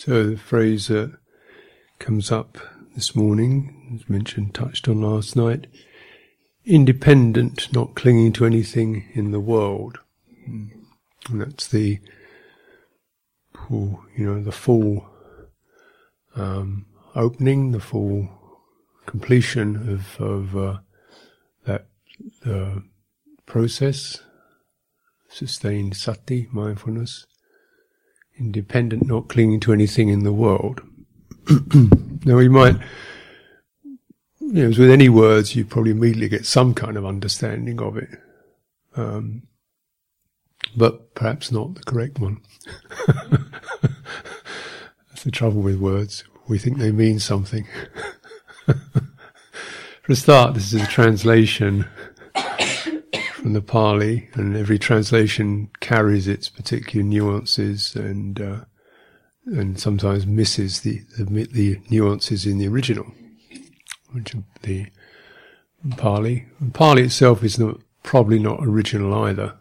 So the phrase that comes up this morning, as mentioned, touched on last night, independent, not clinging to anything in the world. And that's the, you know, the full um, opening, the full completion of, of uh, that uh, process, sustained sati, mindfulness, independent, not clinging to anything in the world. now we might, you know, as with any words, you probably immediately get some kind of understanding of it, um, but perhaps not the correct one. That's the trouble with words. We think they mean something. For a start, this is a translation from the Pali, and every translation carries its particular nuances and uh, and sometimes misses the, the, the nuances in the original, which the Pali. Pali itself is not probably not original either.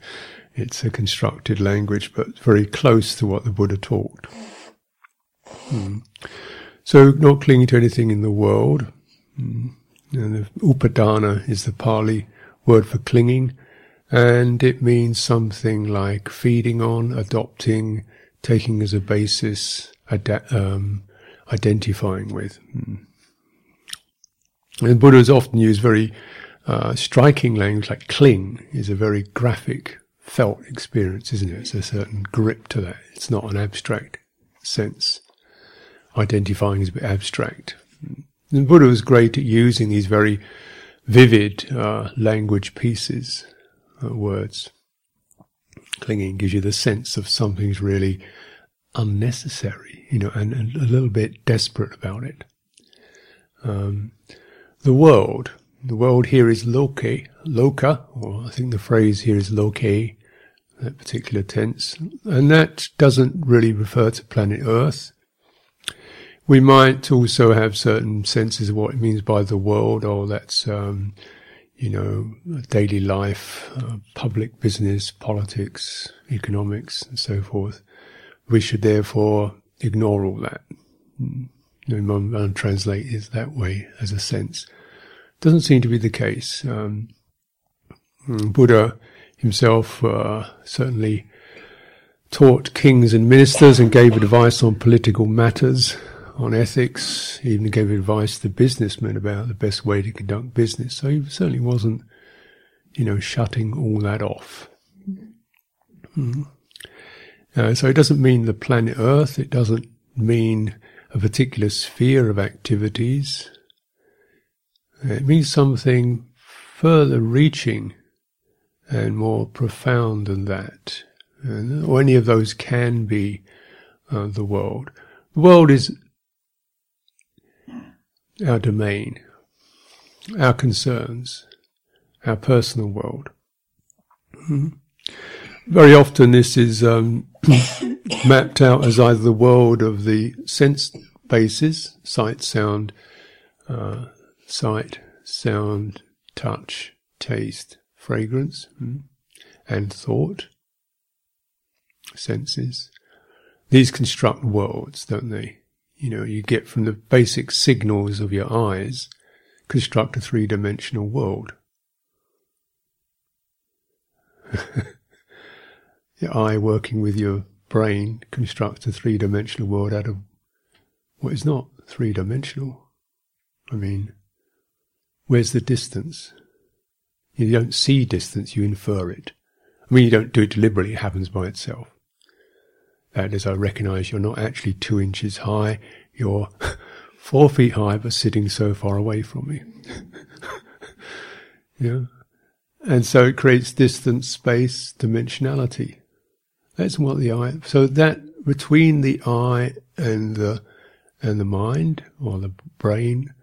it's a constructed language, but very close to what the Buddha taught. Hmm. So, not clinging to anything in the world. Hmm. And the upadana is the Pali word for clinging, and it means something like feeding on, adopting, taking as a basis, um, identifying with. Mm. And Buddha has often used very uh, striking language, like cling is a very graphic, felt experience, isn't it? It's a certain grip to that. It's not an abstract sense. Identifying is a bit abstract. And Buddha was great at using these very vivid uh, language pieces, uh, words. Clinging gives you the sense of something's really unnecessary, you know, and, and a little bit desperate about it. Um, the world, the world here is loke, loka, or I think the phrase here is loke, that particular tense, and that doesn't really refer to planet Earth. We might also have certain senses of what it means by the world, or that's, um, you know, daily life, uh, public business, politics, economics, and so forth. We should therefore ignore all that. You know, translate it that way as a sense. Doesn't seem to be the case. Um, Buddha himself uh, certainly taught kings and ministers and gave advice on political matters on ethics. He even gave advice to businessmen about the best way to conduct business. So he certainly wasn't, you know, shutting all that off. Mm. Uh, so it doesn't mean the planet Earth. It doesn't mean a particular sphere of activities. It means something further reaching and more profound than that. And, or any of those can be uh, the world. The world is our domain, our concerns, our personal world. Mm-hmm. Very often, this is um, mapped out as either the world of the sense bases sight, sound, uh, sight, sound, touch, taste, fragrance, mm, and thought, senses. These construct worlds, don't they? You know, you get from the basic signals of your eyes, construct a three dimensional world. your eye working with your brain constructs a three dimensional world out of what is not three dimensional. I mean, where's the distance? You don't see distance, you infer it. I mean, you don't do it deliberately, it happens by itself. That is, I recognize you're not actually two inches high, you're four feet high, but sitting so far away from me. yeah. And so it creates distance, space, dimensionality. That's what the eye, so that between the eye and the, and the mind or the brain,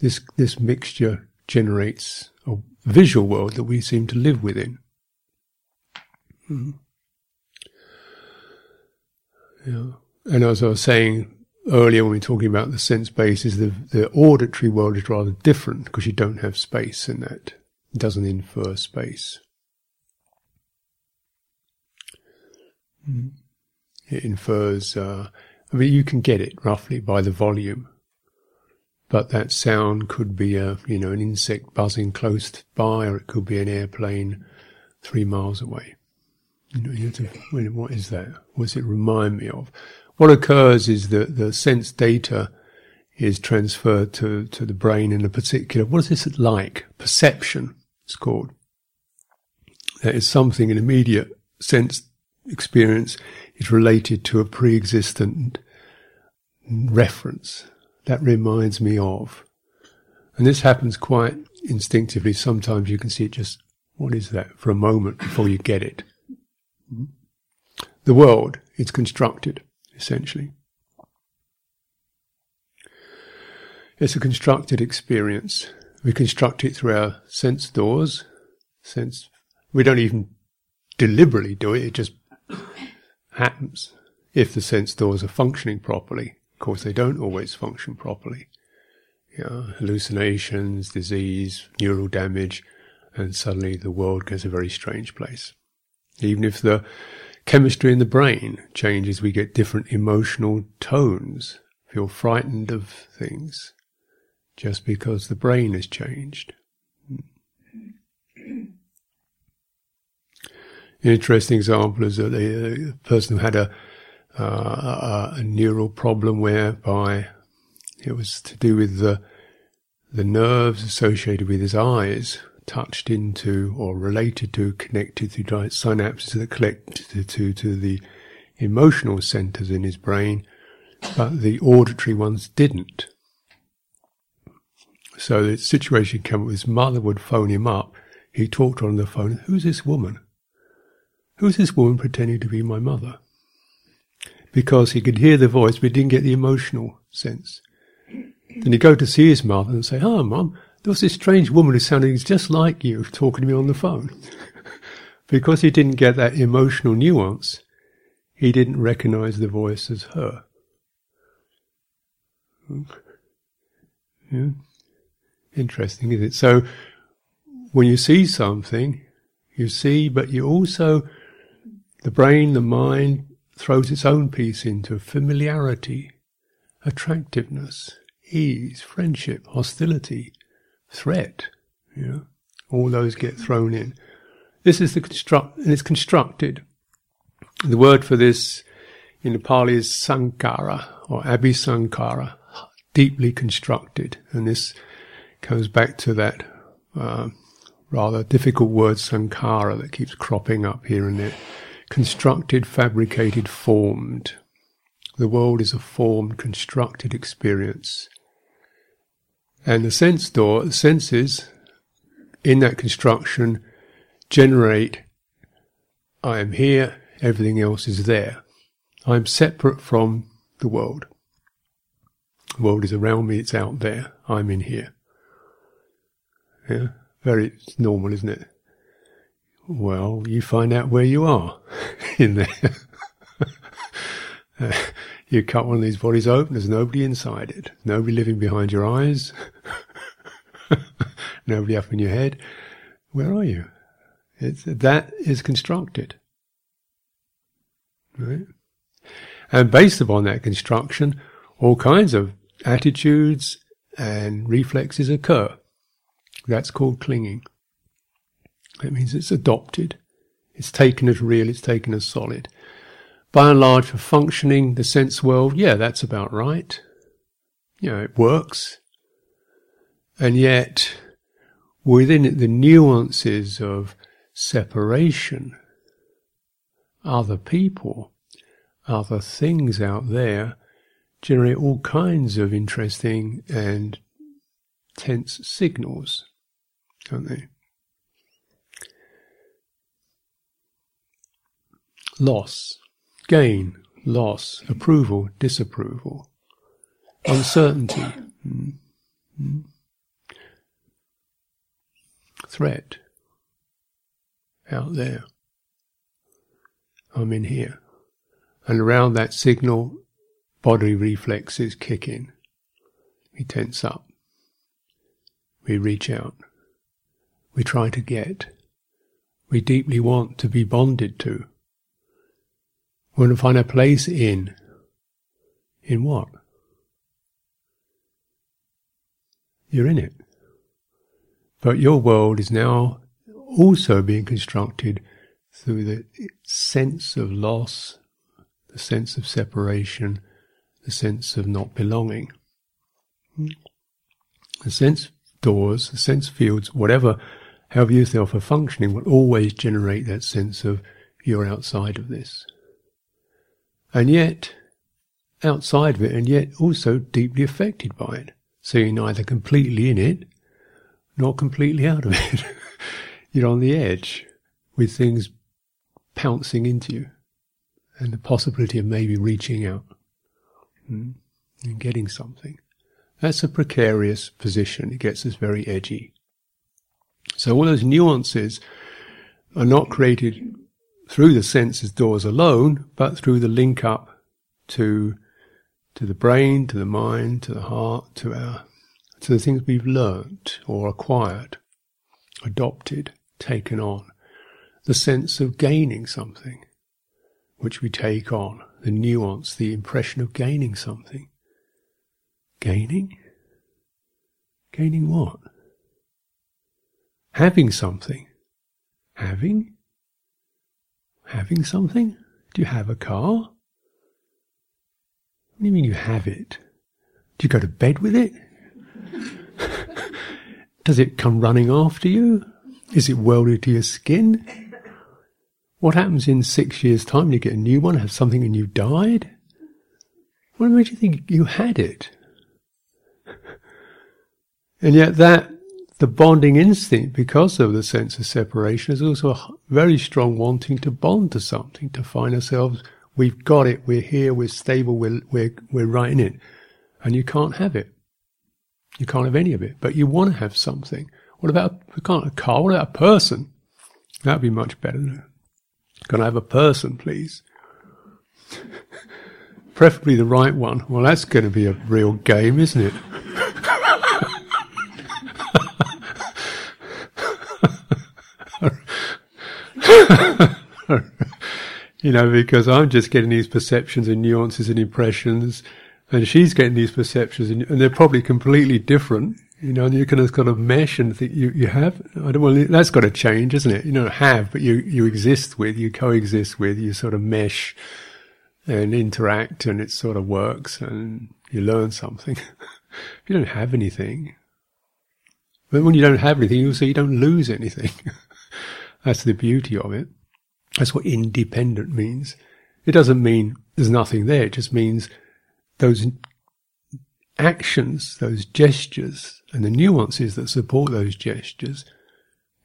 this, this mixture generates a visual world that we seem to live within. Mm-hmm. Yeah. And as I was saying earlier when we were talking about the sense bases, the, the auditory world is rather different because you don't have space in that. It doesn't infer space. Mm. It infers uh, I mean, you can get it roughly by the volume, but that sound could be a, you know, an insect buzzing close by, or it could be an airplane three miles away. You know, you have to, what is that? What does it remind me of? What occurs is that the sense data is transferred to, to the brain in a particular, what is this like? Perception, it's called. That is something, an immediate sense experience is related to a pre-existent reference. That reminds me of. And this happens quite instinctively. Sometimes you can see it just, what is that, for a moment before you get it. The world, it's constructed, essentially. It's a constructed experience. We construct it through our sense doors. Sense, we don't even deliberately do it. It just happens. If the sense doors are functioning properly. Of course, they don't always function properly. Know, hallucinations, disease, neural damage, and suddenly the world gets a very strange place. Even if the chemistry in the brain changes, we get different emotional tones, feel frightened of things, just because the brain has changed. An interesting example is that a, person who had a, uh, a, neural problem whereby it was to do with the the nerves associated with his eyes touched into or related to, connected through synapses that connect to, to, to the emotional centers in his brain, but the auditory ones didn't. So the situation came up, his mother would phone him up. He talked on the phone, who's this woman? Who's this woman pretending to be my mother? Because he could hear the voice, but he didn't get the emotional sense. Then he'd go to see his mother and say, oh, mum, there was this strange woman who sounded just like you talking to me on the phone. because he didn't get that emotional nuance, he didn't recognize the voice as her. Hmm. Yeah. Interesting, is it? So when you see something, you see, but you also, the brain, the mind throws its own piece into familiarity, attractiveness, ease, friendship, hostility, threat. You know, all those get thrown in. This is the construct, and it's constructed. The word for this in the Pali is sankhara or abhisankhara, deeply constructed, and this goes back to that uh, rather difficult word sankhara that keeps cropping up here and there. Constructed, fabricated, formed. The world is a formed, constructed experience. And the sense door, the senses in that construction generate I am here, everything else is there. I'm separate from the world. The world is around me, it's out there, I'm in here. Yeah, very normal, isn't it? Well, you find out where you are in there. Uh, you cut one of these bodies open, there's nobody inside it. Nobody living behind your eyes. nobody up in your head. Where are you? It's, that is constructed. Right? And based upon that construction, all kinds of attitudes and reflexes occur. That's called clinging. That means it's adopted. It's taken as real, it's taken as solid. By and large, for functioning the sense world, yeah, that's about right. You know, it works. And yet, within it, the nuances of separation, other people, other things out there, generate all kinds of interesting and tense signals don't they? Loss, gain, loss, approval, disapproval, uncertainty, threat, out there. I'm in here. And around that signal, body reflexes kick in. We tense up. We reach out we try to get, we deeply want to be bonded to. Want to find a place in. In what? You're in it. But your world is now also being constructed through the sense of loss, the sense of separation, the sense of not belonging. Hmm. The sense doors, the sense fields, whatever, however you self are functioning, will always generate that sense of you're outside of this. And yet, outside of it, and yet also deeply affected by it. So you're neither completely in it, nor completely out of it. you're on the edge with things pouncing into you and the possibility of maybe reaching out hmm, and getting something. That's a precarious position. It gets us very edgy. So all those nuances are not created through the senses doors alone, but through the link up to to the brain, to the mind, to the heart, to our to the things we've learnt or acquired, adopted, taken on. The sense of gaining something, which we take on, the nuance, the impression of gaining something. Gaining? Gaining what? Having something. Having? Having something? Do you have a car? What do you mean you have it? Do you go to bed with it? Does it come running after you? Is it welded to your skin? What happens in six years' time? You get a new one, have something and you died? What made you think you had it? And yet that, the bonding instinct, because of the sense of separation, is also a very strong wanting to bond to something, to find ourselves, we've got it, we're here, we're stable, we're, we're, we're right in it. And you can't have it. You can't have any of it, but you want to have something. What about, we can't a car, what about a person? That'd be much better. Can I have a person, please? Preferably the right one. Well, that's going to be a real game, isn't it? you know, because I'm just getting these perceptions and nuances and impressions, and she's getting these perceptions, and, and they're probably completely different. You know, and you can kind of mesh and think you, you have. I don't want that's got to change, isn't it? You don't have, but you you exist with, you coexist with, you sort of mesh and interact, and it sort of works, and you learn something. if you don't have anything, but when you don't have anything, you also you don't lose anything. That's the beauty of it. That's what independent means. It doesn't mean there's nothing there. It just means those actions, those gestures, and the nuances that support those gestures,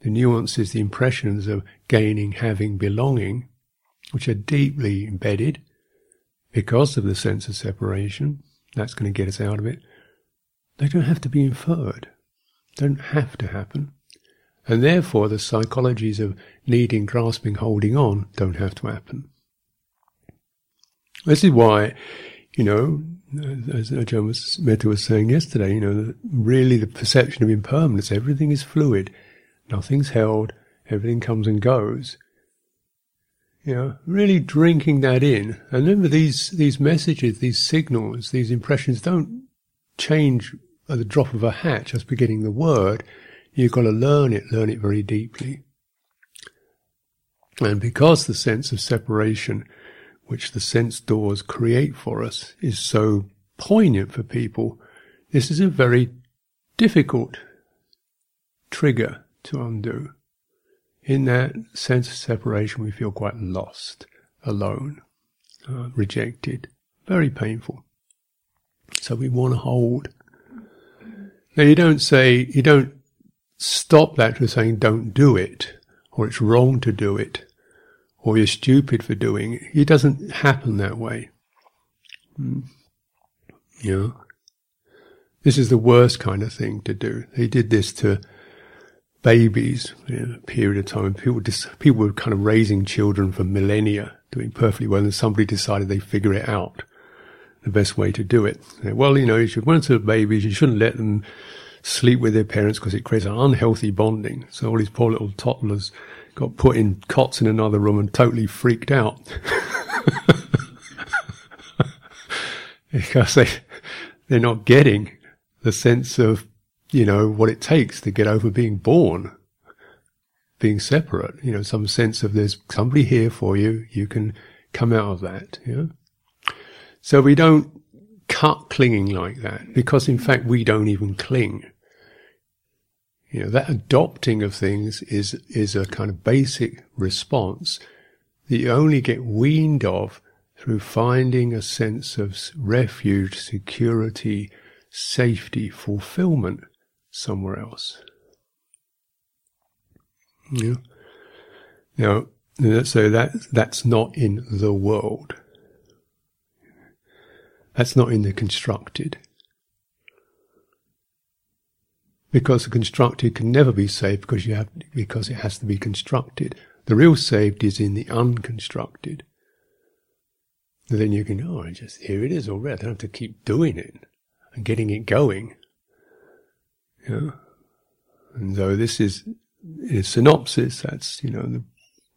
the nuances, the impressions of gaining, having, belonging, which are deeply embedded because of the sense of separation, that's going to get us out of it. They don't have to be inferred. They don't have to happen. And therefore, the psychologies of needing, grasping, holding on don't have to happen. This is why, you know, as Ajahn Metta was saying yesterday, you know, really the perception of impermanence, everything is fluid, nothing's held, everything comes and goes. You know, really drinking that in. And remember, these, these messages, these signals, these impressions don't change at the drop of a hat, just beginning the word. You've got to learn it, learn it very deeply. And because the sense of separation, which the sense doors create for us, is so poignant for people, this is a very difficult trigger to undo. In that sense of separation, we feel quite lost, alone, uh, rejected, very painful. So we want to hold. Now you don't say, you don't stop that with saying don't do it, or it's wrong to do it, or you're stupid for doing it. It doesn't happen that way. Mm. You know? This is the worst kind of thing to do. They did this to babies in a period of time. People, dis- people were kind of raising children for millennia, doing perfectly well, and somebody decided they figure it out, the best way to do it. Well, you know, you should, when it's babies, you shouldn't let them sleep with their parents because it creates an unhealthy bonding. So all these poor little toddlers got put in cots in another room and totally freaked out. because they, they're not getting the sense of, you know, what it takes to get over being born, being separate, you know, some sense of there's somebody here for you, you can come out of that, you know. So we don't cut clinging like that because in fact we don't even cling. You know, that adopting of things is, is a kind of basic response that you only get weaned of through finding a sense of refuge, security, safety, fulfillment somewhere else. Yeah. Now, so that that's not in the world. That's not in the constructed. Because the constructed can never be saved because you have because it has to be constructed. The real saved is in the unconstructed. And then you can, oh, just here it is already. I don't have to keep doing it and getting it going. Yeah. And so this is a synopsis, that's, you know, the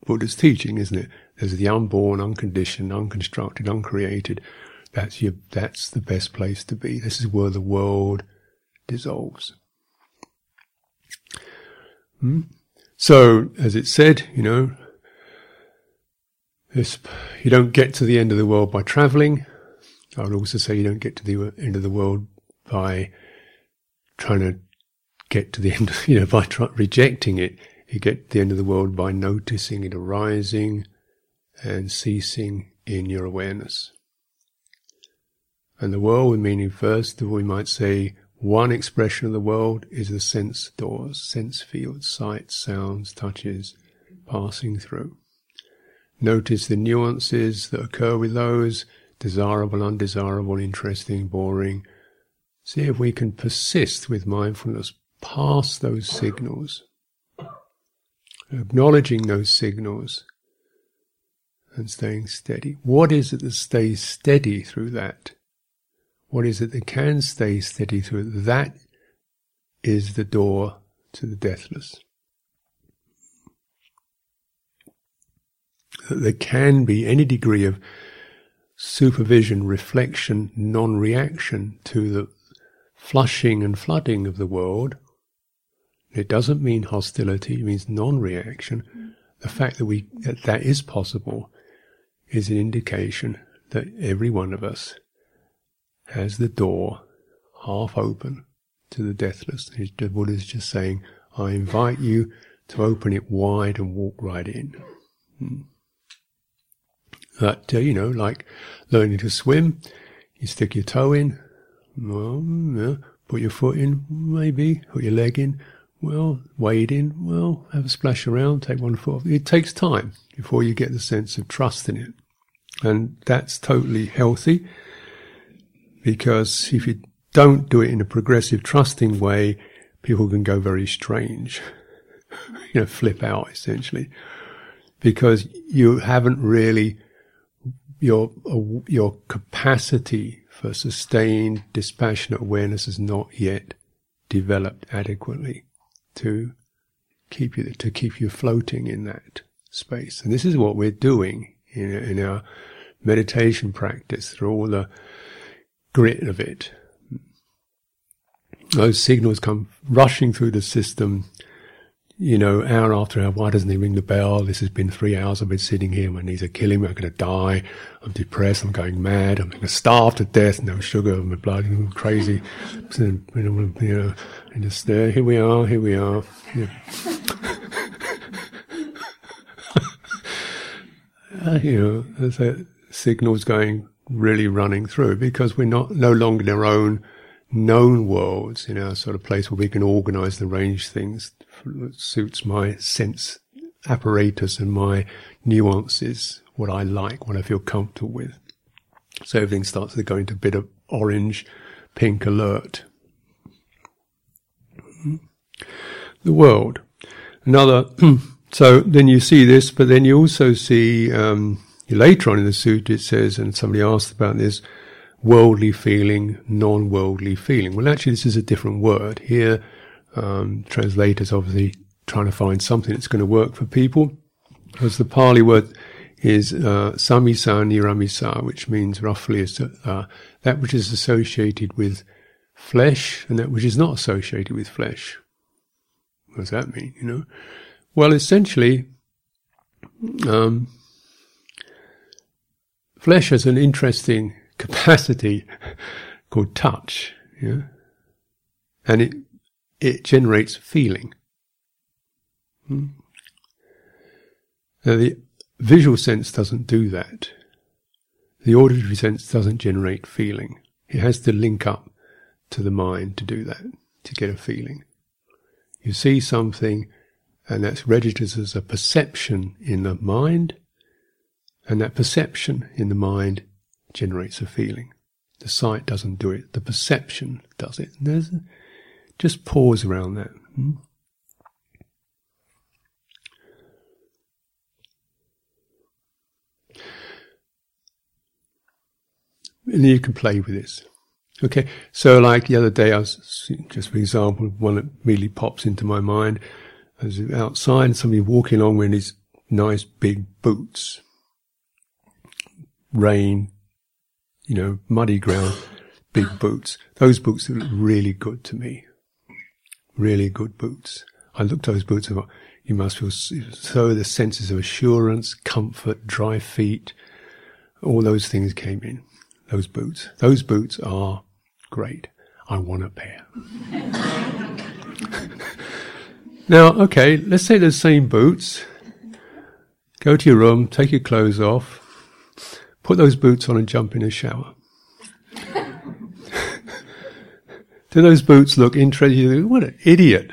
Buddha's teaching, isn't it? There's the unborn, unconditioned, unconstructed, uncreated. That's your, that's the best place to be. This is where the world dissolves. Hmm? So, as it said, you know, this, you don't get to the end of the world by traveling. I would also say you don't get to the end of the world by trying to get to the end, you know, by rejecting it. You get to the end of the world by noticing it arising and ceasing in your awareness. And the world, meaning first, we might say one expression of the world is the sense doors, sense fields, sights, sounds, touches passing through. Notice the nuances that occur with those desirable, undesirable, interesting, boring. See if we can persist with mindfulness past those signals, acknowledging those signals and staying steady. What is it that stays steady through that? What is it that can stay steady through it? That is the door to the deathless. That there can be any degree of supervision, reflection, non-reaction to the flushing and flooding of the world. It doesn't mean hostility, it means non-reaction. The fact that we, that, that is possible is an indication that every one of us has the door half open to the deathless. The Buddha is just saying, I invite you to open it wide and walk right in. Hmm. That, uh, you know, like learning to swim, you stick your toe in, well, yeah, put your foot in, maybe, put your leg in, well, wade in, well, have a splash around, take one foot off. It takes time before you get the sense of trust in it. And that's totally healthy because if you don't do it in a progressive, trusting way, people can go very strange, you know, flip out essentially, because you haven't really your your capacity for sustained dispassionate awareness is not yet developed adequately to keep you to keep you floating in that space. And this is what we're doing in, in our meditation practice through all the grit of it. Those signals come rushing through the system, you know, hour after hour. Why doesn't he ring the bell? This has been three hours. I've been sitting here. My knees are killing me. I'm going to die. I'm depressed. I'm going mad. I'm going to starve to death. No sugar. My blood. I'm crazy. You know, and just there. Here we are. Here we are. Yeah. uh, you know, there's a signals going really running through because we're not no longer in our own known worlds in our sort of place where we can organize and arrange things that suits my sense apparatus and my nuances, what I like, what I feel comfortable with. So everything starts to go into a bit of orange, pink alert. The world. Another, so then you see this, but then you also see, um, Later on in the sutta, it says, and somebody asked about this, worldly feeling, non-worldly feeling. Well, actually, this is a different word. Here, um, translators obviously trying to find something that's going to work for people. Because the Pali word is uh, samisa niramisa, which means roughly uh, that which is associated with flesh and that which is not associated with flesh. What does that mean? You know, well, essentially, um, flesh has an interesting capacity called touch, yeah, and it it generates feeling. Hmm. Now, the visual sense doesn't do that. The auditory sense doesn't generate feeling. It has to link up to the mind to do that, to get a feeling. You see something, and that's registered as a perception in the mind, and that perception in the mind generates a feeling. The sight doesn't do it, the perception does it. And there's a, just pause around that. Hmm? And you can play with this. Okay, so like the other day, I was just for example, one that immediately pops into my mind. I was outside, somebody walking along with these nice big boots. Rain, you know, muddy ground, big boots. Those boots look really good to me. Really good boots. I looked at those boots and thought, you must feel so the senses of assurance, comfort, dry feet, all those things came in. Those boots. Those boots are great. I want a pair. now, okay, let's say the same boots. Go to your room, take your clothes off, put those boots on and jump in a shower. Do those boots look interesting? What an idiot.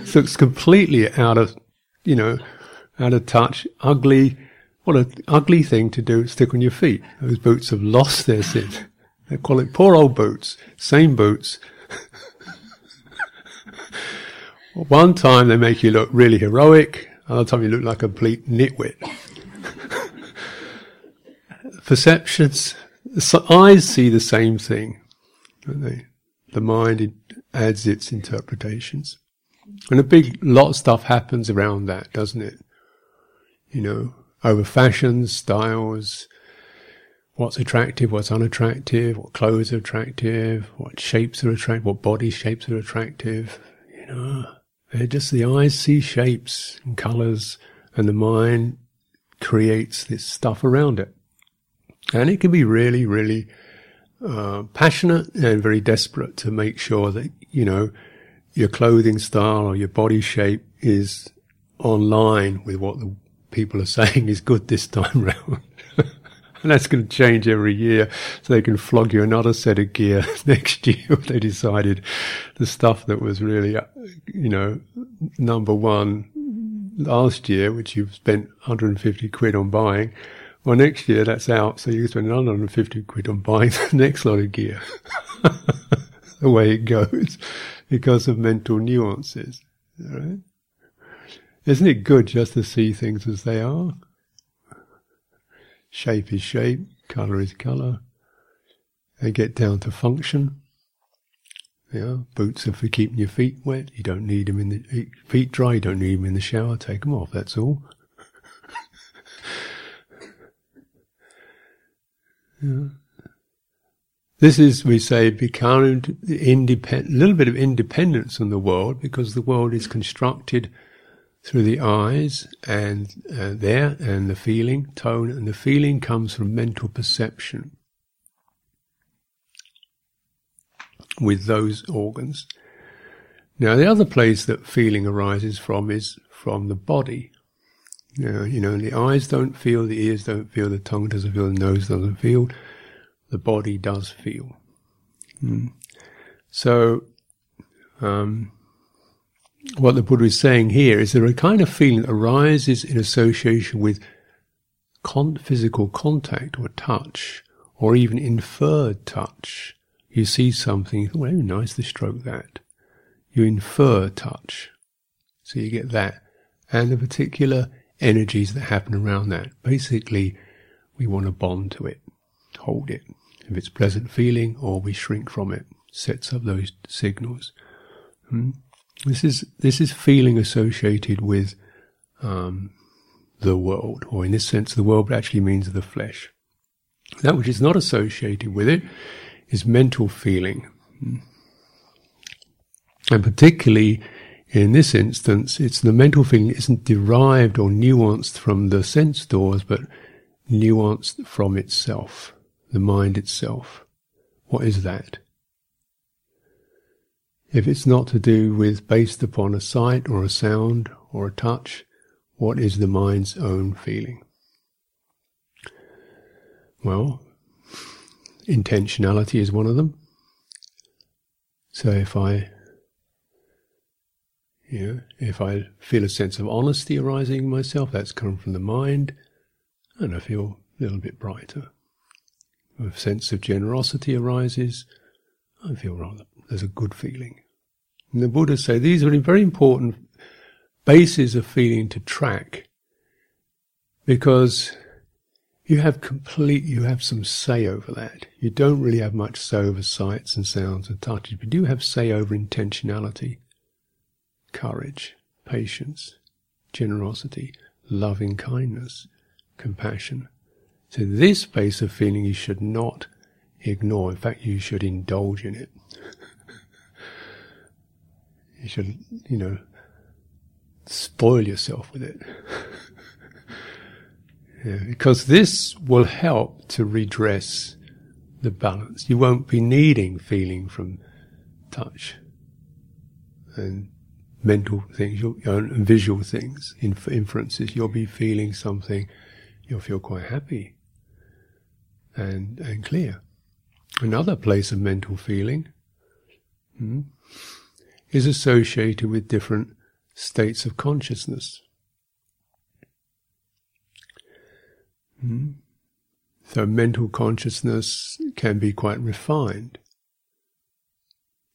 This looks completely out of, you know, out of touch, ugly. What an ugly thing to do, stick on your feet. Those boots have lost their scent. They call it poor old boots. Same boots. One time they make you look really heroic. Another time you look like a complete nitwit. Perceptions, eyes see the same thing, don't they? The mind adds its interpretations. And a big lot of stuff happens around that, doesn't it? You know, over fashions, styles, what's attractive, what's unattractive, what clothes are attractive, what shapes are attractive, what body shapes are attractive. You know, they're just the eyes see shapes and colors, and the mind creates this stuff around it. And it can be really, really uh, passionate and very desperate to make sure that, you know, your clothing style or your body shape is online with what the people are saying is good this time round. and that's going to change every year. So they can flog you another set of gear next year if they decided the stuff that was really, uh, you know, number one last year, which you've spent 150 quid on buying, well, next year that's out, so you can spend another 150 quid on buying the next lot of gear. the way it goes because of mental nuances. Right? Isn't it good just to see things as they are? Shape is shape, colour is colour. They get down to function. Yeah, boots are for keeping your feet wet. You don't need them in the feet dry. You don't need them in the shower. Take them off. That's all. This is, we say, becoming a little bit of independence from the world because the world is constructed through the eyes and uh, there and the feeling, tone, and the feeling comes from mental perception with those organs. Now, the other place that feeling arises from is from the body. You know, the eyes don't feel, the ears don't feel, the tongue doesn't feel, the nose doesn't feel the body does feel. Mm. So, um, what the Buddha is saying here is there a kind of feeling that arises in association with con- physical contact or touch, or even inferred touch. You see something, you thought, well, nice to stroke that. You infer touch. So you get that. And the particular energies that happen around that. Basically, we want to bond to it, hold it if it's pleasant feeling or we shrink from it, sets up those signals. Hmm? This is this is feeling associated with um, the world, or in this sense, the world actually means the flesh. That which is not associated with it is mental feeling. And particularly in this instance, it's the mental feeling isn't derived or nuanced from the sense doors, but nuanced from itself, the mind itself. What is that? If it's not to do with based upon a sight or a sound or a touch, what is the mind's own feeling? Well, intentionality is one of them. So if I, know, if I feel a sense of honesty arising in myself, that's come from the mind, and I feel a little bit brighter. If a sense of generosity arises, I feel rather, there's a good feeling. And the Buddha say these are very important bases of feeling to track because you have complete, you have some say over that. You don't really have much say over sights and sounds and touches, but you do have say over intentionality, courage, patience, generosity, loving kindness, compassion. So this base of feeling you should not ignore. In fact, you should indulge in it. you should, you know, spoil yourself with it. yeah, because this will help to redress the balance. You won't be needing feeling from touch and mental things and visual things, inferences. You'll be feeling something, you'll feel quite happy and, and clear. Another place of mental feeling hmm, is associated with different states of consciousness. Hmm. So mental consciousness can be quite refined,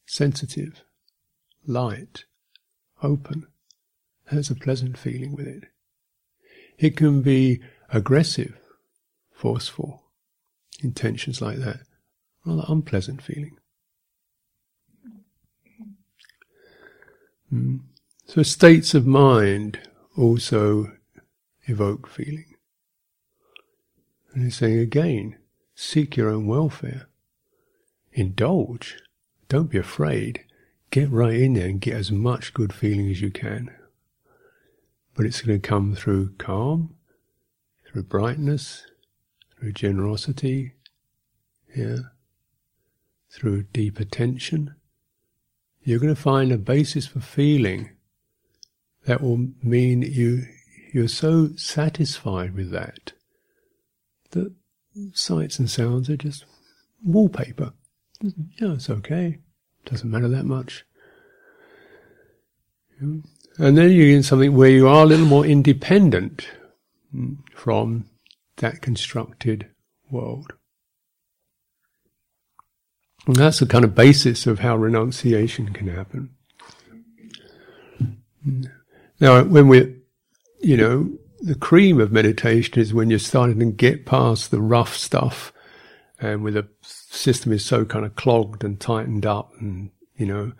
sensitive, light, open, has a pleasant feeling with it. It can be aggressive, forceful, intentions like that. Rather unpleasant feeling. Mm. So states of mind also evoke feeling. And he's saying again, seek your own welfare. Indulge. Don't be afraid. Get right in there and get as much good feeling as you can. But it's going to come through calm, through brightness, through generosity, yeah, through deep attention, you're going to find a basis for feeling that will mean you you're so satisfied with that that sights and sounds are just wallpaper. Yeah, it's okay. Doesn't matter that much. And then you're in something where you are a little more independent from that constructed world. And that's the kind of basis of how renunciation can happen. Now, when we're, you know, the cream of meditation is when you're starting to get past the rough stuff and with the system is so kind of clogged and tightened up and, you know,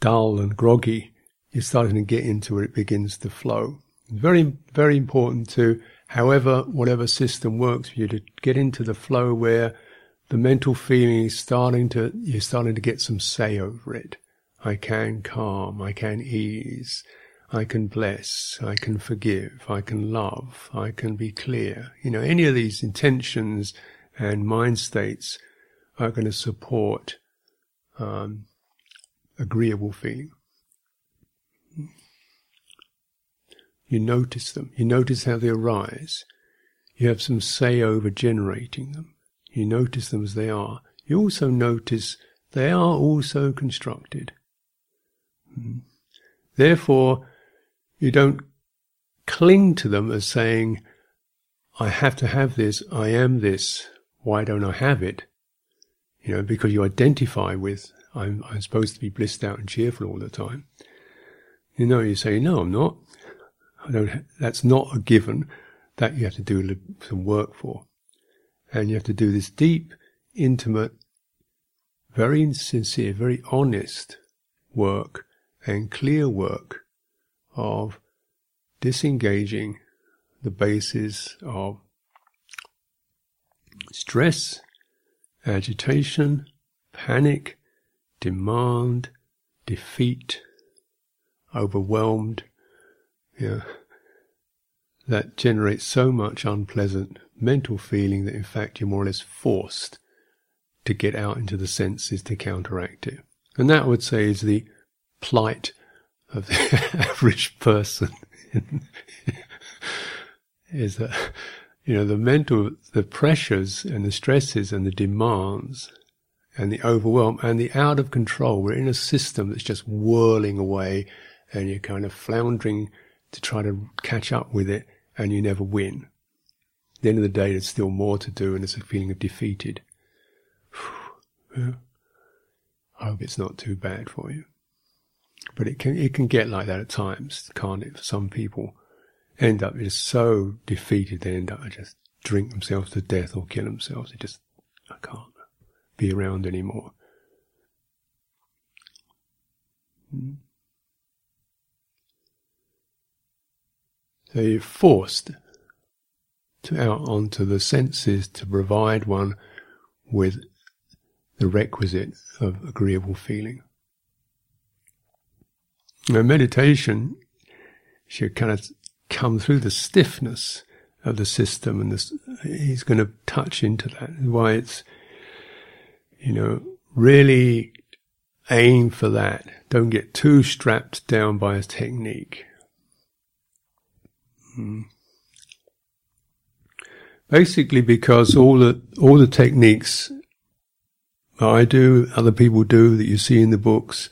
dull and groggy, you're starting to get into where it begins to flow. Very, very important to however, whatever system works for you to get into the flow where the mental feeling is starting to, you're starting to get some say over it. I can calm, I can ease, I can bless, I can forgive, I can love, I can be clear. You know, any of these intentions and mind states are going to support um, agreeable feeling. You notice them. You notice how they arise. You have some say over generating them. You notice them as they are. You also notice they are also constructed. Hmm. Therefore, you don't cling to them as saying, I have to have this, I am this, why don't I have it? You know, because you identify with, I'm, I'm supposed to be blissed out and cheerful all the time. You know, you say, no, I'm not. I don't. That's not a given. That you have to do some work for, and you have to do this deep, intimate, very sincere, very honest work and clear work of disengaging the basis of stress, agitation, panic, demand, defeat, overwhelmed, yeah, that generates so much unpleasant mental feeling that in fact you're more or less forced to get out into the senses to counteract it. And that I would say is the plight of the average person. Is that you know the mental the pressures and the stresses and the demands and the overwhelm and the out of control. We're in a system that's just whirling away and you're kind of floundering to try to catch up with it and you never win. At the end of the day there's still more to do and it's a feeling of defeated. I hope it's not too bad for you. But it can it can get like that at times, can't it? For some people, end up just so defeated they end up just drink themselves to death or kill themselves. They just I can't be around anymore. Hmm. So you're forced to out onto the senses to provide one with the requisite of agreeable feeling. Now, meditation should kind of come through the stiffness of the system, and this, he's going to touch into that. Why it's, you know, really aim for that. Don't get too strapped down by a technique. Hmm. Basically, because all the all the techniques I do, other people do, that you see in the books,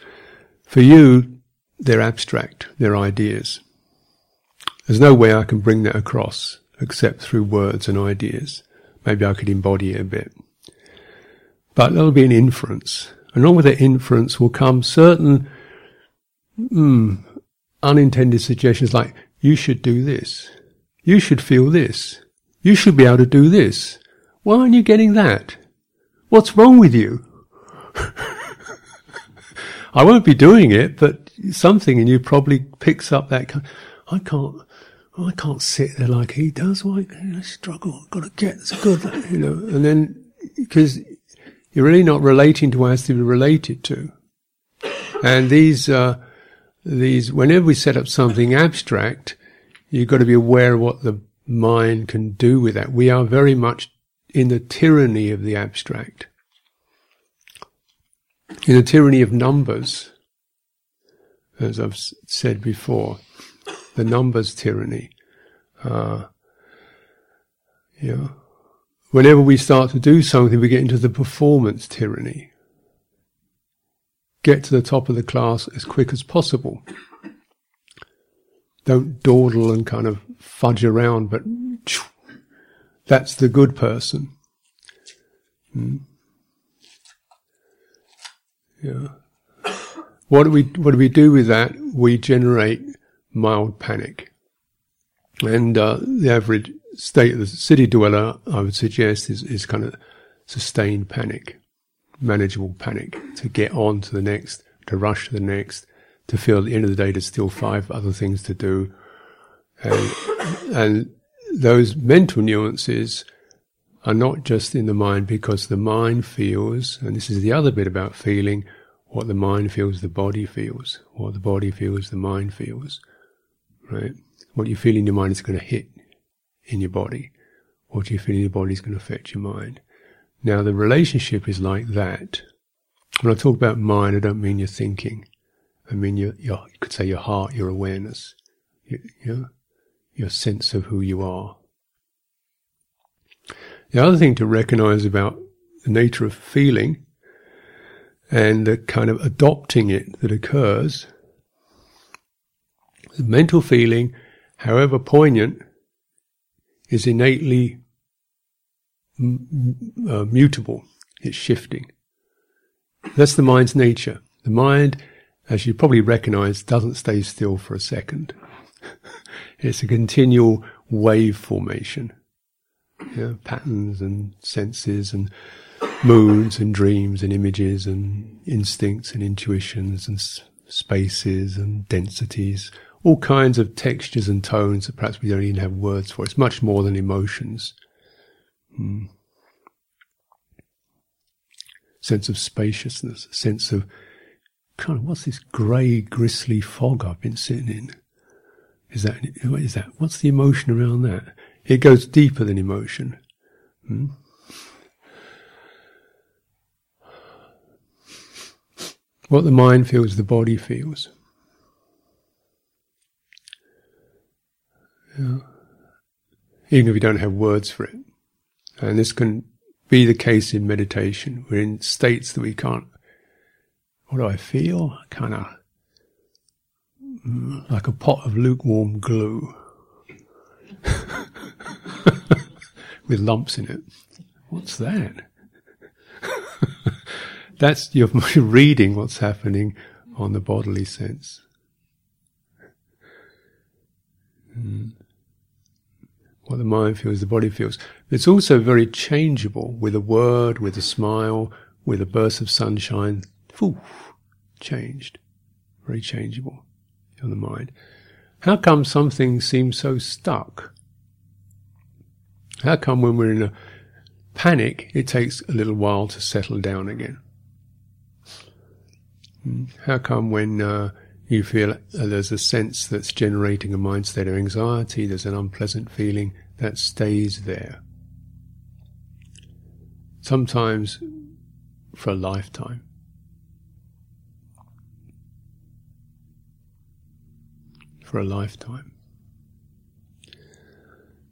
for you they're abstract, they're ideas. There's no way I can bring that across except through words and ideas. Maybe I could embody it a bit. But there'll be an inference. And along with that inference will come certain mm, unintended suggestions like, you should do this. You should feel this. You should be able to do this. Why aren't you getting that? What's wrong with you? I won't be doing it, but something in you probably picks up that. I can't. I can't sit there like he does. Why I struggle? I've got to get it's good, you know. And then because you're really not relating to what has to be related to. And these uh, these whenever we set up something abstract, you've got to be aware of what the mind can do with that. We are very much in the tyranny of the abstract in a tyranny of numbers, as I've said before, the numbers tyranny. Uh, know, whenever we start to do something, we get into the performance tyranny. Get to the top of the class as quick as possible. Don't dawdle and kind of fudge around, but that's the good person. Mm. Yeah. What do we what do we do with that? We generate mild panic, and uh, the average state of the city dweller, I would suggest, is is kind of sustained panic, manageable panic, to get on to the next, to rush to the next, to feel at the end of the day there's still five other things to do, and and those mental nuances are not just in the mind because the mind feels, and this is the other bit about feeling, what the mind feels, the body feels. What the body feels, the mind feels. Right? What you feel in your mind is going to hit in your body. What you feel in your body is going to affect your mind. Now, the relationship is like that. When I talk about mind, I don't mean your thinking. I mean your, your you could say your heart, your awareness, your, your, your sense of who you are. The other thing to recognize about the nature of feeling and the kind of adopting it that occurs, the mental feeling, however poignant, is innately uh, mutable. It's shifting. That's the mind's nature. The mind, as you probably recognize, doesn't stay still for a second. it's a continual wave formation you know, patterns and senses and moods and dreams and images and instincts and intuitions and s- spaces and densities all kinds of textures and tones that perhaps we don't even have words for. It's much more than emotions. Hmm. Sense of spaciousness, sense of kind of what's this grey, gristly fog I've been sitting in? Is that what is that? What's the emotion around that? It goes deeper than emotion. Hmm? What the mind feels, the body feels. Even if we don't have words for it. And this can be the case in meditation. We're in states that we can't. What do I feel? Kind of mm, like a pot of lukewarm glue with lumps in it. What's that? That's you're reading what's happening on the bodily sense. Mm. What the mind feels, the body feels. It's also very changeable with a word, with a smile, with a burst of sunshine. Poof, changed. Very changeable on the mind. How come something seems so stuck? How come when we're in a panic, it takes a little while to settle down again? How come when uh, you feel there's a sense that's generating a mind state of anxiety, there's an unpleasant feeling that stays there? Sometimes for a lifetime. For a lifetime.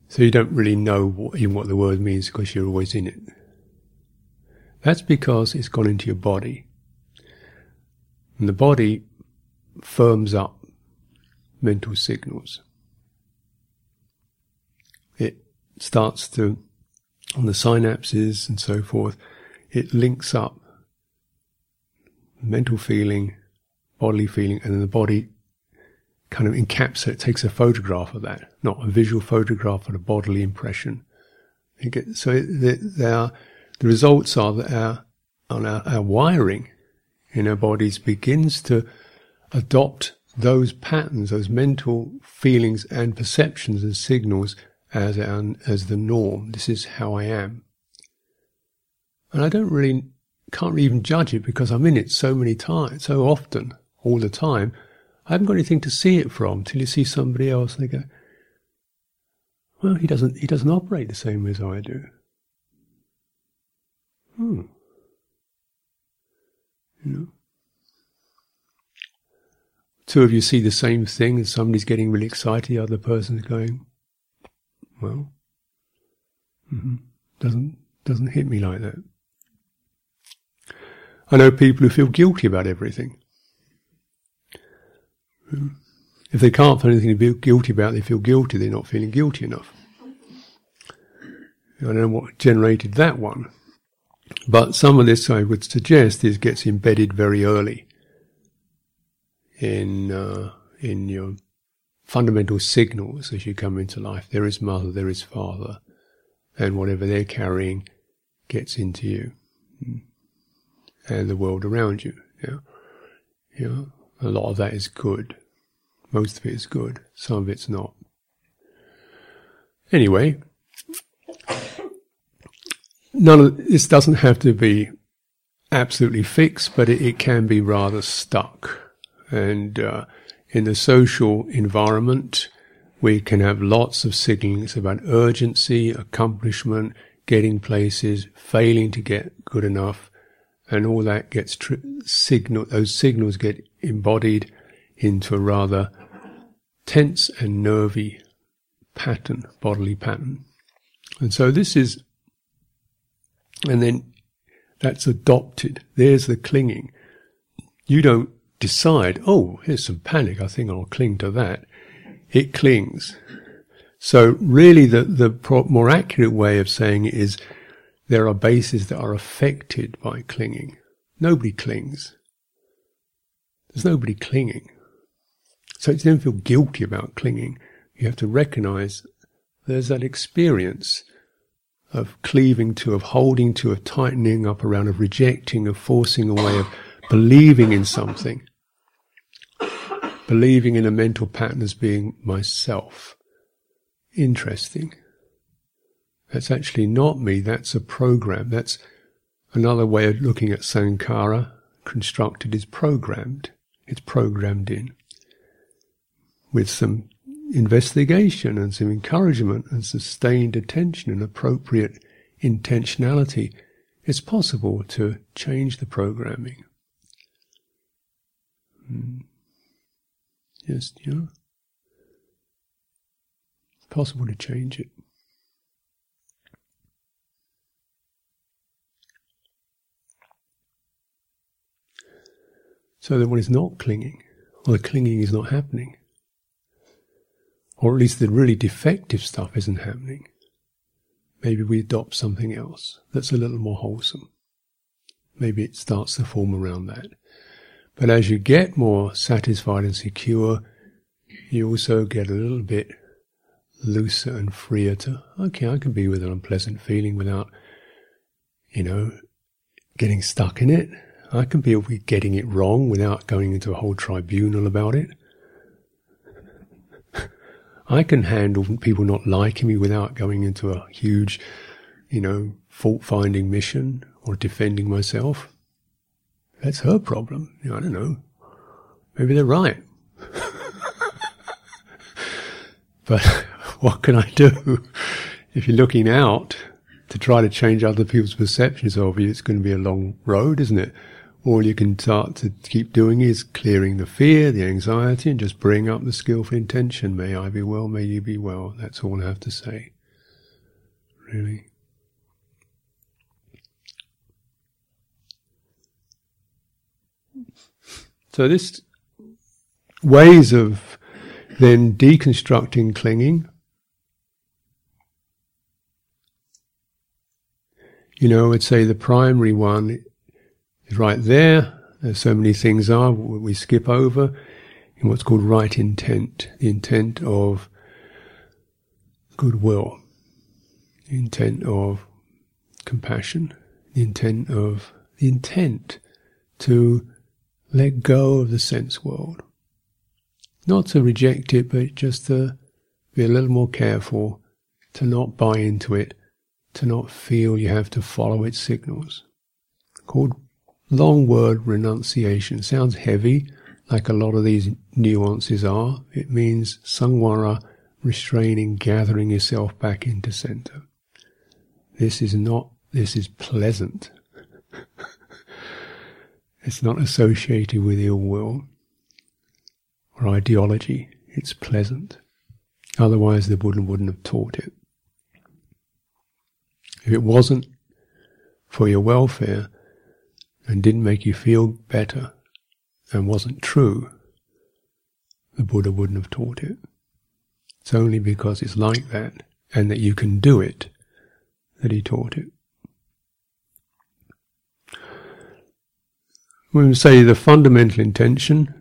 So you don't really know what, even what the word means because you're always in it. That's because it's gone into your body. And the body firms up mental signals. It starts to, on the synapses and so forth, it links up mental feeling, bodily feeling, and then the body kind of encapsulates, takes a photograph of that, not a visual photograph, but a bodily impression. so the, are, uh, the results are that our, on our, our wiring in our bodies begins to adopt those patterns, those mental feelings and perceptions and signals as as the norm. This is how I am. And I don't really, can't even judge it because I'm in it so many times, so often, all the time. I haven't got anything to see it from till you see somebody else and they go, well, he doesn't, he doesn't operate the same as I do. Hmm. You know? Two of you see the same thing, and somebody's getting really excited, the other person's going, well, mm-hmm. doesn't doesn't hit me like that. I know people who feel guilty about everything. If they can't find anything to be guilty about, they feel guilty. They're not feeling guilty enough. I don't know what generated that one. But some of this, I would suggest, is gets embedded very early in uh, in your fundamental signals as you come into life. There is mother, there is father, and whatever they're carrying gets into you and the world around you. Yeah, yeah. A lot of that is good. Most of it is good. Some of it's not. Anyway, none of this doesn't have to be absolutely fixed, but it, it can be rather stuck. And uh, in the social environment, we can have lots of signals about urgency, accomplishment, getting places, failing to get good enough, and all that gets signal. Those signals get embodied into a rather tense and nervy pattern, bodily pattern. And so this is and then that's adopted. There's the clinging. You don't decide, oh, here's some panic. I think I'll cling to that. It clings. So really the, the more accurate way of saying it is there are bases that are affected by clinging. Nobody clings. There's nobody clinging. So you don't feel guilty about clinging. You have to recognize there's that experience of cleaving to, of holding to, of tightening up around, of rejecting, of forcing away, of believing in something. Believing in a mental pattern as being myself. Interesting. That's actually not me, that's a program. That's another way of looking at sankhara. Constructed is programmed. It's programmed in. With some investigation and some encouragement and sustained attention and appropriate intentionality, it's possible to change the programming. Hmm. Yes, you know, possible to change it. So that one is not clinging, or the clinging is not happening, or at least the really defective stuff isn't happening. Maybe we adopt something else that's a little more wholesome. Maybe it starts to form around that. But as you get more satisfied and secure, you also get a little bit looser and freer to, okay, I can be with an unpleasant feeling without, you know, getting stuck in it. I can be with getting it wrong without going into a whole tribunal about it. I can handle people not liking me without going into a huge, you know, fault finding mission or defending myself. That's her problem. You know, I don't know. Maybe they're right. but what can I do? If you're looking out to try to change other people's perceptions of you, it's going to be a long road, isn't it? all you can start to keep doing is clearing the fear, the anxiety, and just bring up the skillful intention. May I be well, may you be well. That's all I have to say. Really. So this ways of then deconstructing clinging. You know, I'd say the primary one is right there. There's so many things are we skip over in what's called right intent, the intent of goodwill, the intent of compassion, the intent of the intent to let go of the sense world. Not to reject it, but just to be a little more careful, to not buy into it, to not feel you have to follow its signals. Called long word renunciation sounds heavy, like a lot of these nuances are. It means samvara, restraining, gathering yourself back into center. This is not, this is pleasant. it's not associated with ill will or ideology. It's pleasant. Otherwise, the Buddha wouldn't have taught it. If it wasn't for your welfare, and didn't make you feel better and wasn't true, the Buddha wouldn't have taught it. It's only because it's like that and that you can do it that he taught it. We say the fundamental intention,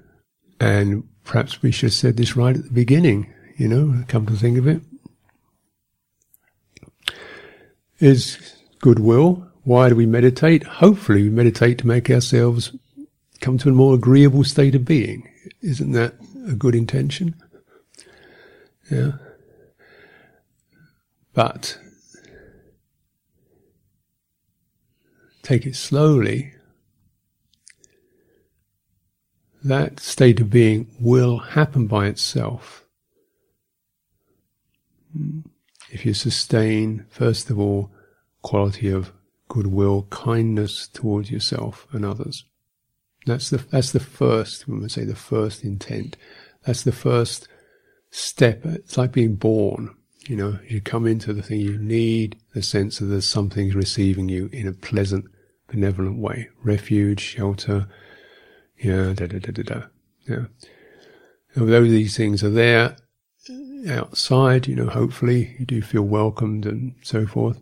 and perhaps we should have said this right at the beginning, you know, come to think of it, is goodwill why do we meditate? Hopefully, we meditate to make ourselves come to a more agreeable state of being. Isn't that a good intention? Yeah. But take it slowly. That state of being will happen by itself. If you sustain, first of all, quality of goodwill, kindness towards yourself and others. That's the that's the first. We say the first intent, that's the first step. It's like being born. You know, you come into the thing, you need the sense that there's something receiving you in a pleasant, benevolent way. Refuge, shelter, yeah, da da da da da. Yeah. Although these things are there outside, you know, hopefully you do feel welcomed and so forth.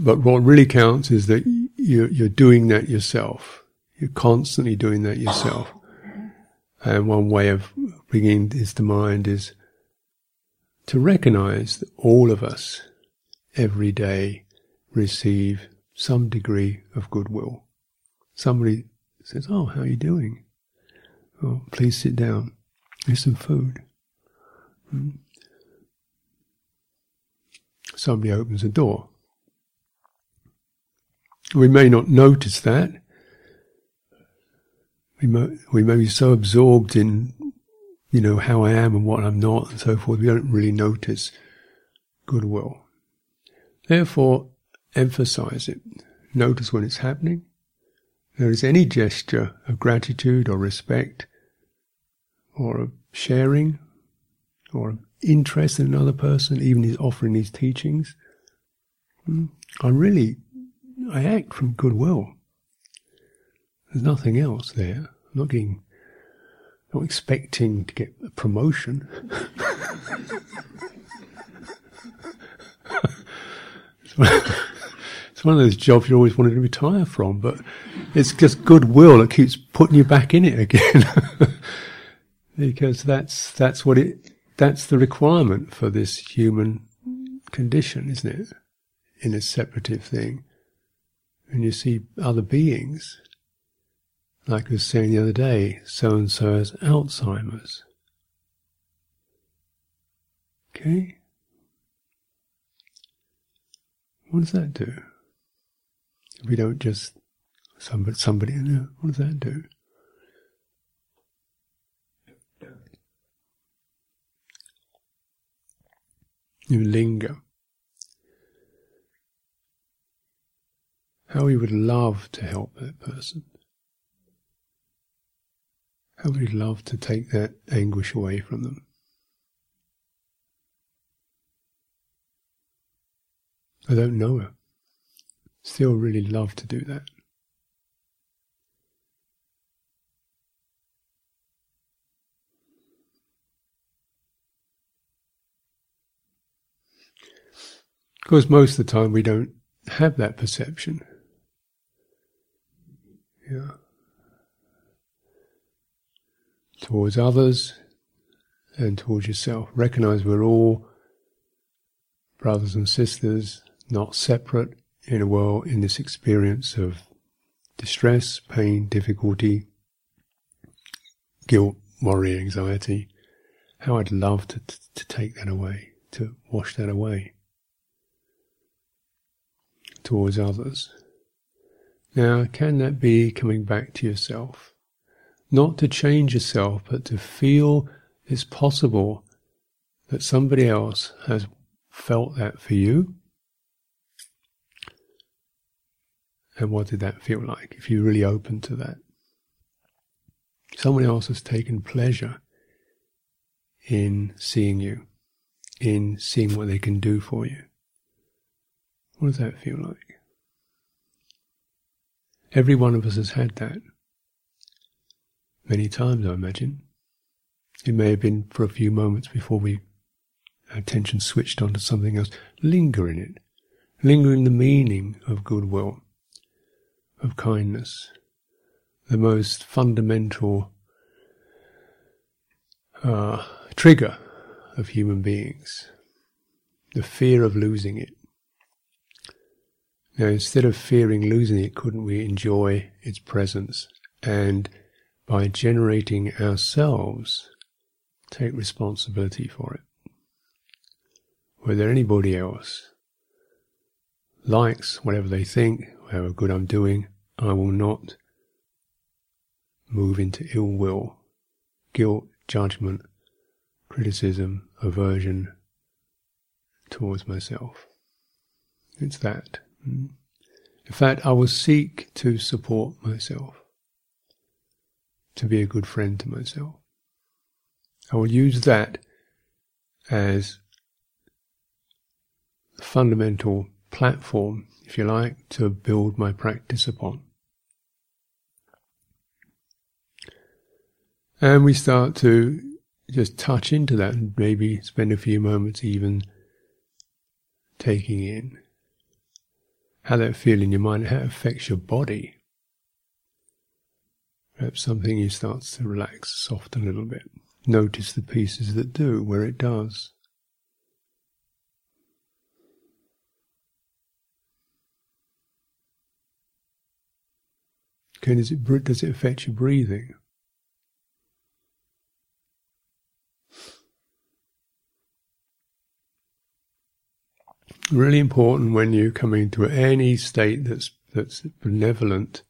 But what really counts is that you're, you're doing that yourself. You're constantly doing that yourself. And one way of bringing this to mind is to recognize that all of us every day receive some degree of goodwill. Somebody says, Oh, how are you doing? Oh, please sit down. Here's some food. Hmm. Somebody opens the door. We may not notice that. We may, we may be so absorbed in, you know, how I am and what I'm not and so forth, we don't really notice goodwill. Therefore, emphasize it. Notice when it's happening. Notice any gesture of gratitude or respect or of sharing or interest in another person, even his offering these teachings. Hmm, I really, I act from goodwill. There's nothing else there. I'm not getting, not expecting to get a promotion. it's one of those jobs you always wanted to retire from, but it's just goodwill that keeps putting you back in it again. because that's, that's what it, that's the requirement for this human condition, isn't it? In a separative thing. And you see other beings, like I was saying the other day, so and so has Alzheimer's. Okay? What does that do? We don't just somebody, somebody, what does that do? You linger. How we would love to help that person. How we'd love to take that anguish away from them. I don't know her. Still really love to do that. Course, most of the time we don't have that perception. Yeah. Towards others and towards yourself. Recognize we're all brothers and sisters, not separate in a world, in this experience of distress, pain, difficulty, guilt, worry, anxiety. How I'd love to, to take that away, to wash that away towards others. Now, can that be coming back to yourself? Not to change yourself, but to feel it's possible that somebody else has felt that for you. And what did that feel like if you're really open to that? Someone else has taken pleasure in seeing you, in seeing what they can do for you. What does that feel like? Every one of us has had that. Many times, I imagine. It may have been for a few moments before we our attention switched onto something else. Linger in it. Linger in the meaning of goodwill, of kindness, the most fundamental uh, trigger of human beings, the fear of losing it. Now, instead of fearing losing it, couldn't we enjoy its presence and by generating ourselves, take responsibility for it? Whether anybody else likes whatever they think, however good I'm doing, I will not move into ill will, guilt, judgment, criticism, aversion towards myself. It's that. In fact, I will seek to support myself, to be a good friend to myself. I will use that as a fundamental platform, if you like, to build my practice upon. And we start to just touch into that and maybe spend a few moments even taking in how that feel in your mind, how it affects your body. Perhaps something you start to relax, soften a little bit. Notice the pieces that do, where it does. Okay, it, does it affect your breathing? Really important when you come into any state that's that's benevolent,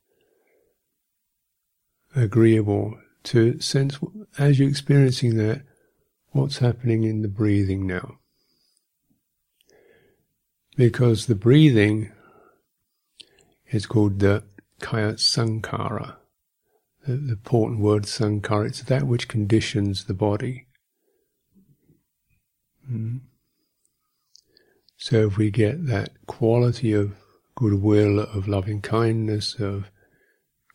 agreeable, to sense as you're experiencing that, what's happening in the breathing now. Because the breathing is called the kaya sankhara. The, the important word sankhara, it's that which conditions the body. Mm. So if we get that quality of goodwill, of loving kindness, of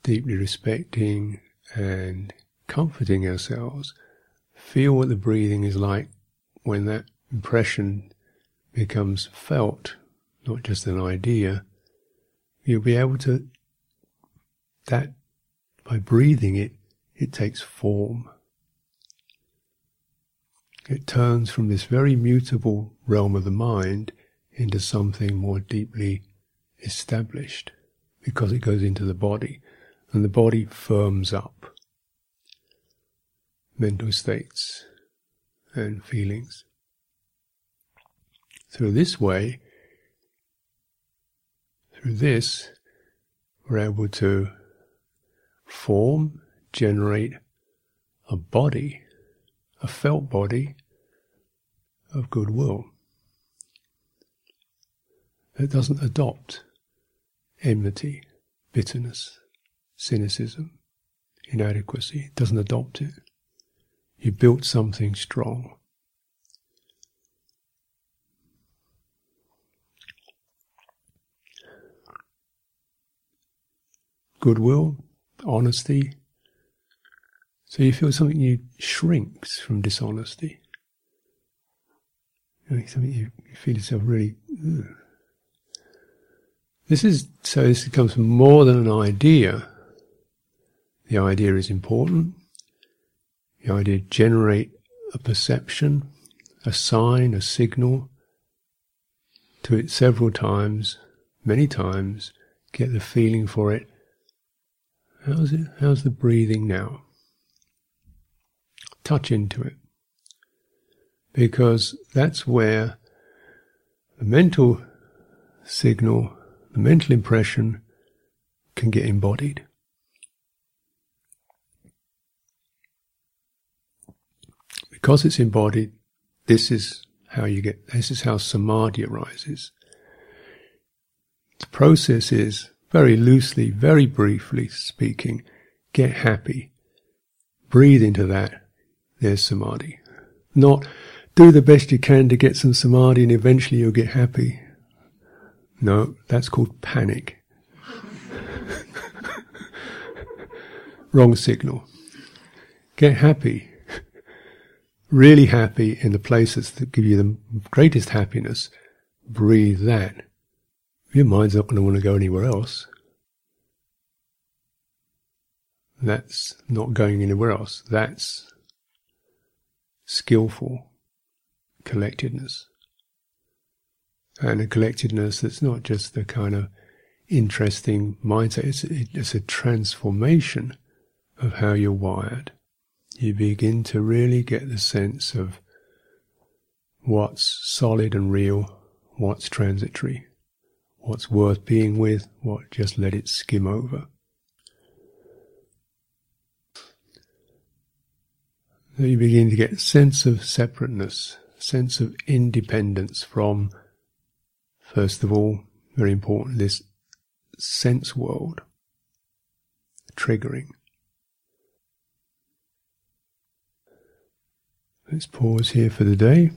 deeply respecting and comforting ourselves, feel what the breathing is like when that impression becomes felt, not just an idea, you'll be able to, that, by breathing it, it takes form. It turns from this very mutable realm of the mind into something more deeply established because it goes into the body and the body firms up mental states and feelings. Through this way, through this, we're able to form, generate a body a felt body of goodwill that doesn't adopt enmity, bitterness, cynicism, inadequacy. It doesn't adopt it. You built something strong. Goodwill, honesty, so you feel something you shrinks from dishonesty. You something you, you, feel yourself really. Ugh. This is so. This comes from more than an idea. The idea is important. The idea generate a perception, a sign, a signal. To it several times, many times, get the feeling for it. How's it? How's the breathing now? touch into it. Because that's where the mental signal, the mental impression can get embodied. Because it's embodied, this is how you get, this is how samadhi arises. The process is, very loosely, very briefly speaking, get happy. Breathe into that there's samadhi. Not do the best you can to get some samadhi and eventually you'll get happy. No, that's called panic. Wrong signal. Get happy. Really happy in the places that give you the greatest happiness. Breathe that. Your mind's not going to want to go anywhere else. That's not going anywhere else. That's skillful collectedness. And a collectedness that's not just the kind of interesting mindset, it's, it's a transformation of how you're wired. You begin to really get the sense of what's solid and real, what's transitory, what's worth being with, what just let it skim over. So you begin to get sense of separateness, sense of independence from, first of all, very important, this sense world, triggering. Let's pause here for the day.